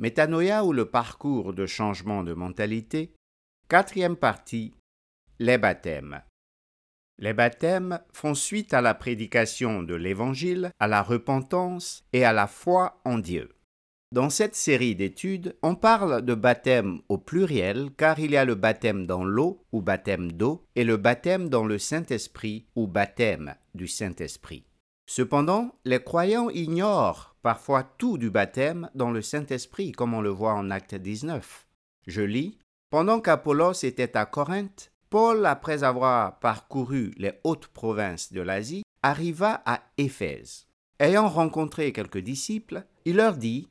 Métanoïa ou le parcours de changement de mentalité? Quatrième partie, les baptêmes. Les baptêmes font suite à la prédication de l'Évangile, à la repentance et à la foi en Dieu. Dans cette série d'études, on parle de baptême au pluriel car il y a le baptême dans l'eau ou baptême d'eau et le baptême dans le Saint-Esprit ou baptême du Saint-Esprit. Cependant, les croyants ignorent parfois tout du baptême dans le Saint-Esprit comme on le voit en Acte 19. Je lis Pendant qu'Apollos était à Corinthe, Paul, après avoir parcouru les hautes provinces de l'Asie, arriva à Éphèse. Ayant rencontré quelques disciples, il leur dit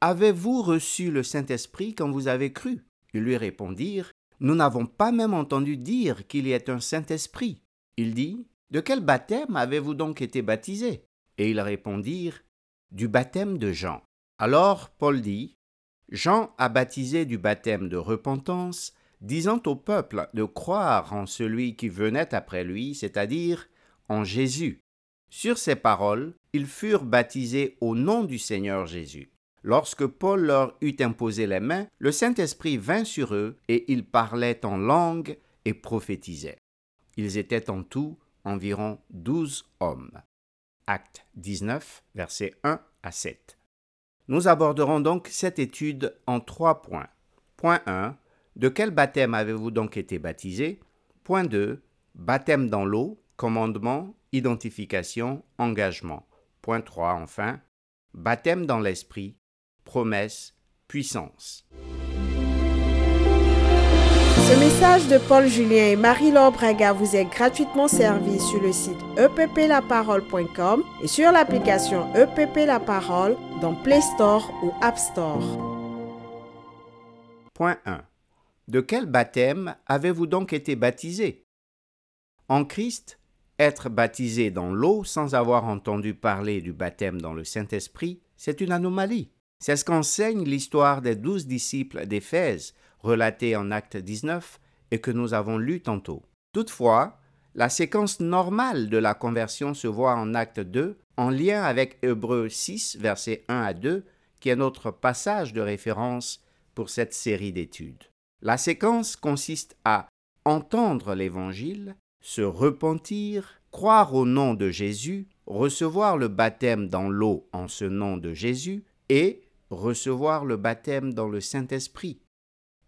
Avez-vous reçu le Saint-Esprit quand vous avez cru? Ils lui répondirent Nous n'avons pas même entendu dire qu'il y ait un Saint-Esprit. Il dit De quel baptême avez-vous donc été baptisés Et ils répondirent Du baptême de Jean. Alors Paul dit Jean a baptisé du baptême de repentance disant au peuple de croire en celui qui venait après lui, c'est-à-dire en Jésus. Sur ces paroles, ils furent baptisés au nom du Seigneur Jésus. Lorsque Paul leur eut imposé les mains, le Saint-Esprit vint sur eux, et ils parlaient en langue et prophétisaient. Ils étaient en tout environ douze hommes. Acte 19, versets 1 à 7. Nous aborderons donc cette étude en trois points. Point 1 de quel baptême avez-vous donc été baptisé? Point 2. Baptême dans l'eau, commandement, identification, engagement. Point 3. Enfin, baptême dans l'esprit, promesse, puissance. Ce message de Paul Julien et Marie-Laure Braga vous est gratuitement servi sur le site epplaparole.com et sur l'application EPP La Parole dans Play Store ou App Store. Point 1. De quel baptême avez-vous donc été baptisé? En Christ, être baptisé dans l'eau sans avoir entendu parler du baptême dans le Saint-Esprit, c'est une anomalie. C'est ce qu'enseigne l'histoire des douze disciples d'Éphèse, relatée en Acte 19 et que nous avons lu tantôt. Toutefois, la séquence normale de la conversion se voit en Acte 2 en lien avec Hébreux 6, versets 1 à 2, qui est notre passage de référence pour cette série d'études. La séquence consiste à entendre l'Évangile, se repentir, croire au nom de Jésus, recevoir le baptême dans l'eau en ce nom de Jésus et recevoir le baptême dans le Saint-Esprit.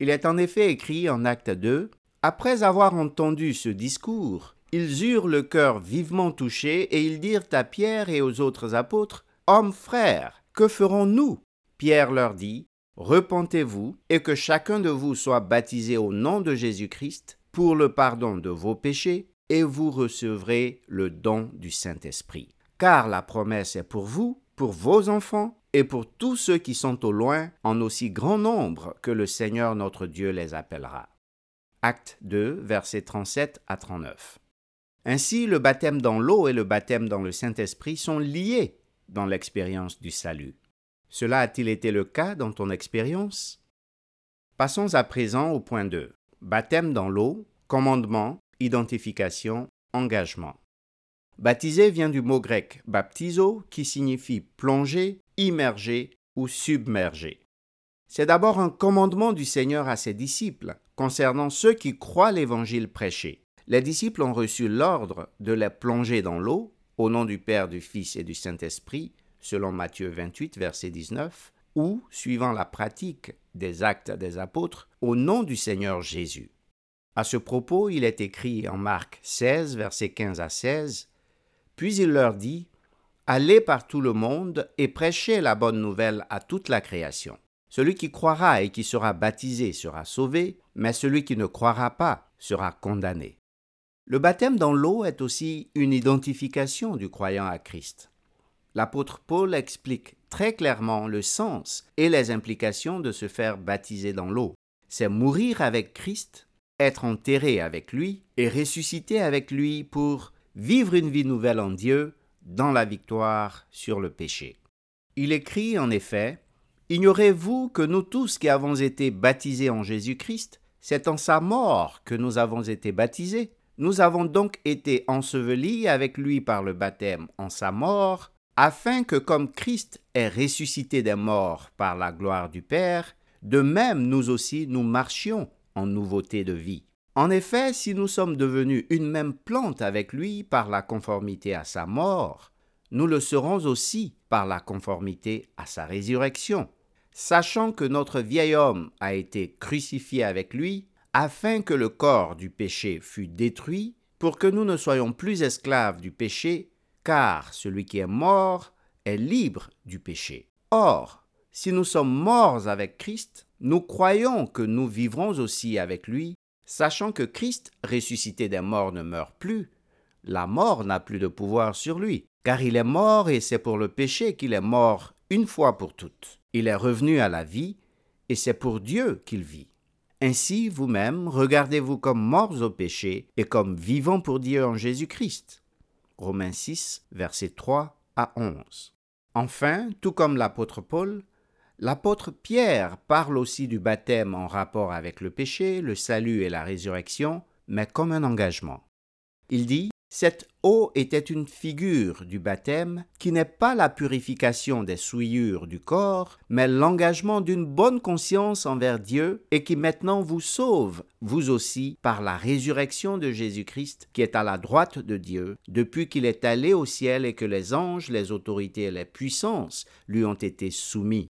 Il est en effet écrit en acte 2, Après avoir entendu ce discours, ils eurent le cœur vivement touché et ils dirent à Pierre et aux autres apôtres, Hommes frères, que ferons-nous? Pierre leur dit, Repentez-vous et que chacun de vous soit baptisé au nom de Jésus-Christ pour le pardon de vos péchés, et vous recevrez le don du Saint-Esprit. Car la promesse est pour vous, pour vos enfants et pour tous ceux qui sont au loin, en aussi grand nombre que le Seigneur notre Dieu les appellera. Acte 2, versets 37 à 39. Ainsi, le baptême dans l'eau et le baptême dans le Saint-Esprit sont liés dans l'expérience du salut. Cela a-t-il été le cas dans ton expérience? Passons à présent au point 2. Baptême dans l'eau, commandement, identification, engagement. Baptiser vient du mot grec baptizo qui signifie plonger, immerger ou submerger. C'est d'abord un commandement du Seigneur à ses disciples concernant ceux qui croient l'évangile prêché. Les disciples ont reçu l'ordre de les plonger dans l'eau, au nom du Père, du Fils et du Saint-Esprit, selon Matthieu 28, verset 19, ou, suivant la pratique des actes des apôtres, au nom du Seigneur Jésus. À ce propos, il est écrit en Marc 16, verset 15 à 16, Puis il leur dit, Allez par tout le monde et prêchez la bonne nouvelle à toute la création. Celui qui croira et qui sera baptisé sera sauvé, mais celui qui ne croira pas sera condamné. Le baptême dans l'eau est aussi une identification du croyant à Christ l'apôtre Paul explique très clairement le sens et les implications de se faire baptiser dans l'eau. C'est mourir avec Christ, être enterré avec lui et ressusciter avec lui pour vivre une vie nouvelle en Dieu dans la victoire sur le péché. Il écrit en effet Ignorez-vous que nous tous qui avons été baptisés en Jésus-Christ, c'est en sa mort que nous avons été baptisés Nous avons donc été ensevelis avec lui par le baptême en sa mort, afin que comme Christ est ressuscité des morts par la gloire du Père, de même nous aussi nous marchions en nouveauté de vie. En effet, si nous sommes devenus une même plante avec lui par la conformité à sa mort, nous le serons aussi par la conformité à sa résurrection, sachant que notre vieil homme a été crucifié avec lui, afin que le corps du péché fût détruit, pour que nous ne soyons plus esclaves du péché, car celui qui est mort est libre du péché. Or, si nous sommes morts avec Christ, nous croyons que nous vivrons aussi avec lui, sachant que Christ, ressuscité des morts, ne meurt plus. La mort n'a plus de pouvoir sur lui, car il est mort et c'est pour le péché qu'il est mort une fois pour toutes. Il est revenu à la vie et c'est pour Dieu qu'il vit. Ainsi, vous-même, regardez-vous comme morts au péché et comme vivants pour Dieu en Jésus-Christ. Romains 6, versets 3 à 11. Enfin, tout comme l'apôtre Paul, l'apôtre Pierre parle aussi du baptême en rapport avec le péché, le salut et la résurrection, mais comme un engagement. Il dit cette eau était une figure du baptême qui n'est pas la purification des souillures du corps, mais l'engagement d'une bonne conscience envers Dieu et qui maintenant vous sauve, vous aussi, par la résurrection de Jésus-Christ qui est à la droite de Dieu, depuis qu'il est allé au ciel et que les anges, les autorités et les puissances lui ont été soumis.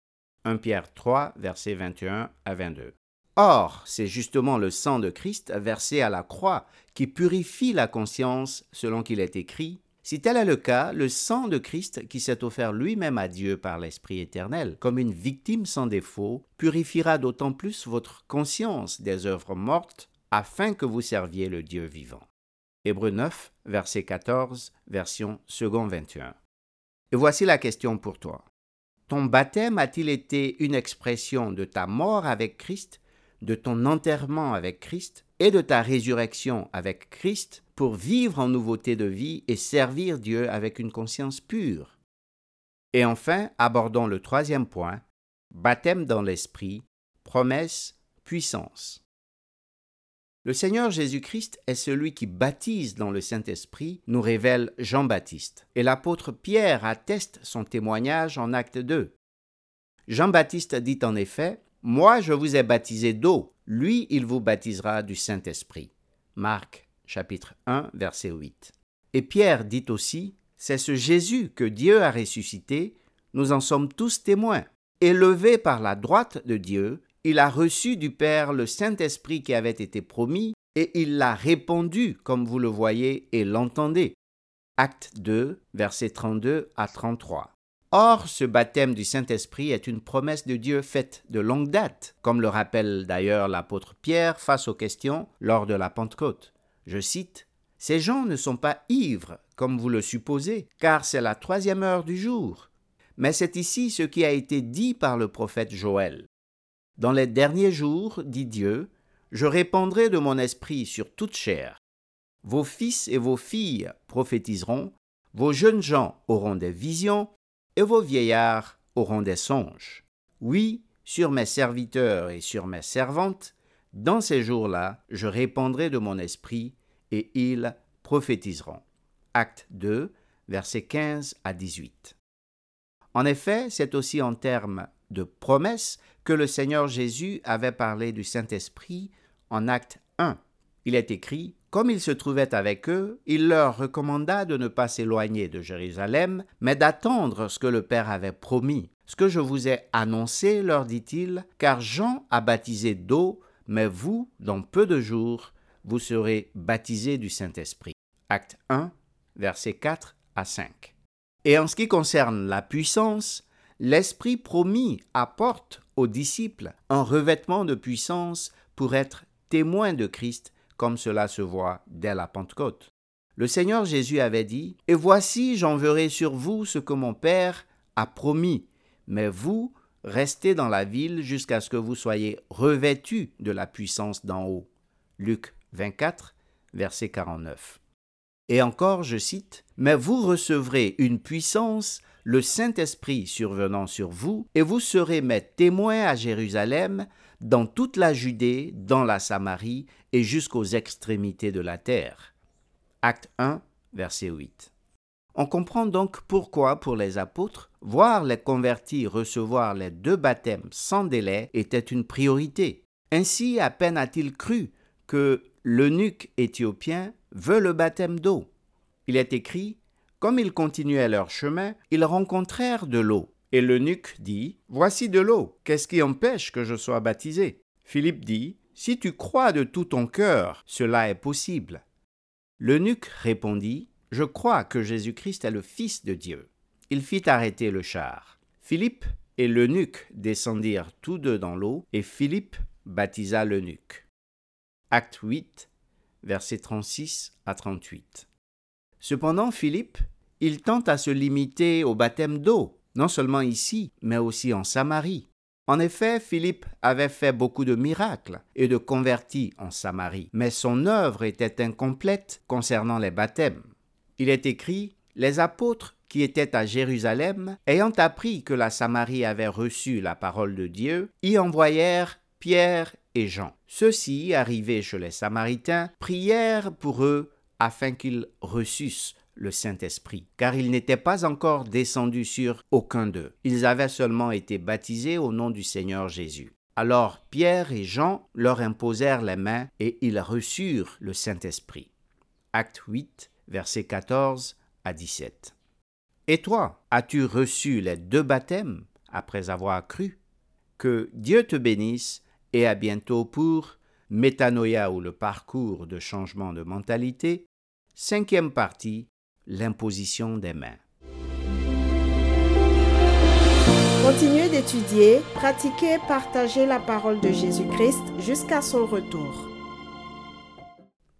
1 Pierre 3, versets 21 à 22. Or, c'est justement le sang de Christ versé à la croix qui purifie la conscience selon qu'il est écrit. Si tel est le cas, le sang de Christ qui s'est offert lui-même à Dieu par l'Esprit éternel, comme une victime sans défaut, purifiera d'autant plus votre conscience des œuvres mortes, afin que vous serviez le Dieu vivant. Hébreux 9, verset 14, version second 21. Et voici la question pour toi. Ton baptême a-t-il été une expression de ta mort avec Christ de ton enterrement avec Christ et de ta résurrection avec Christ pour vivre en nouveauté de vie et servir Dieu avec une conscience pure? Et enfin, abordons le troisième point, baptême dans l'esprit, promesse, puissance. Le Seigneur Jésus-Christ est celui qui baptise dans le Saint-Esprit, nous révèle Jean-Baptiste, et l'apôtre Pierre atteste son témoignage en acte 2. Jean-Baptiste dit en effet, moi, je vous ai baptisé d'eau, lui, il vous baptisera du Saint-Esprit. Marc chapitre 1, verset 8. Et Pierre dit aussi, c'est ce Jésus que Dieu a ressuscité, nous en sommes tous témoins. Élevé par la droite de Dieu, il a reçu du Père le Saint-Esprit qui avait été promis, et il l'a répandu, comme vous le voyez et l'entendez. Acte 2, versets 32 à 33. Or, ce baptême du Saint-Esprit est une promesse de Dieu faite de longue date, comme le rappelle d'ailleurs l'apôtre Pierre face aux questions lors de la Pentecôte. Je cite Ces gens ne sont pas ivres, comme vous le supposez, car c'est la troisième heure du jour. Mais c'est ici ce qui a été dit par le prophète Joël. Dans les derniers jours, dit Dieu, je répandrai de mon esprit sur toute chair. Vos fils et vos filles prophétiseront, vos jeunes gens auront des visions, et vos vieillards auront des songes. Oui, sur mes serviteurs et sur mes servantes, dans ces jours-là, je répandrai de mon esprit, et ils prophétiseront. Acte 2, versets 15 à 18. En effet, c'est aussi en termes de promesse que le Seigneur Jésus avait parlé du Saint-Esprit en acte 1. Il est écrit comme il se trouvait avec eux, il leur recommanda de ne pas s'éloigner de Jérusalem, mais d'attendre ce que le Père avait promis. Ce que je vous ai annoncé, leur dit-il, car Jean a baptisé d'eau, mais vous, dans peu de jours, vous serez baptisés du Saint-Esprit. Acte 1, versets 4 à 5. Et en ce qui concerne la puissance, l'Esprit promis apporte aux disciples un revêtement de puissance pour être témoins de Christ comme cela se voit dès la Pentecôte. Le Seigneur Jésus avait dit, Et voici j'enverrai sur vous ce que mon Père a promis, mais vous restez dans la ville jusqu'à ce que vous soyez revêtus de la puissance d'en haut. Luc 24, verset 49. Et encore, je cite, Mais vous recevrez une puissance, le Saint-Esprit survenant sur vous, et vous serez mes témoins à Jérusalem, dans toute la Judée, dans la Samarie et jusqu'aux extrémités de la terre. Acte 1, verset 8. On comprend donc pourquoi, pour les apôtres, voir les convertis recevoir les deux baptêmes sans délai était une priorité. Ainsi, à peine a-t-il cru que l'eunuque éthiopien veut le baptême d'eau. Il est écrit Comme ils continuaient leur chemin, ils rencontrèrent de l'eau. Et l'eunuque dit Voici de l'eau, qu'est-ce qui empêche que je sois baptisé? Philippe dit Si tu crois de tout ton cœur, cela est possible. L'eunuque répondit Je crois que Jésus-Christ est le Fils de Dieu. Il fit arrêter le char. Philippe et l'eunuque descendirent tous deux dans l'eau, et Philippe baptisa l'eunuque. Acte 8, versets 36 à 38. Cependant, Philippe, il tente à se limiter au baptême d'eau, non seulement ici, mais aussi en Samarie. En effet, Philippe avait fait beaucoup de miracles et de convertis en Samarie, mais son œuvre était incomplète concernant les baptêmes. Il est écrit Les apôtres qui étaient à Jérusalem, ayant appris que la Samarie avait reçu la parole de Dieu, y envoyèrent Pierre et Jean. Ceux-ci, arrivés chez les Samaritains, prièrent pour eux afin qu'ils reçussent le Saint-Esprit, car ils n'étaient pas encore descendus sur aucun d'eux. Ils avaient seulement été baptisés au nom du Seigneur Jésus. Alors Pierre et Jean leur imposèrent les mains et ils reçurent le Saint-Esprit. Acte 8, versets 14 à 17. Et toi, as-tu reçu les deux baptêmes après avoir cru? Que Dieu te bénisse et à bientôt pour Métanoïa ou le parcours de changement de mentalité. Cinquième partie, l'imposition des mains. Continuez d'étudier, pratiquer et partager la parole de Jésus-Christ jusqu'à son retour.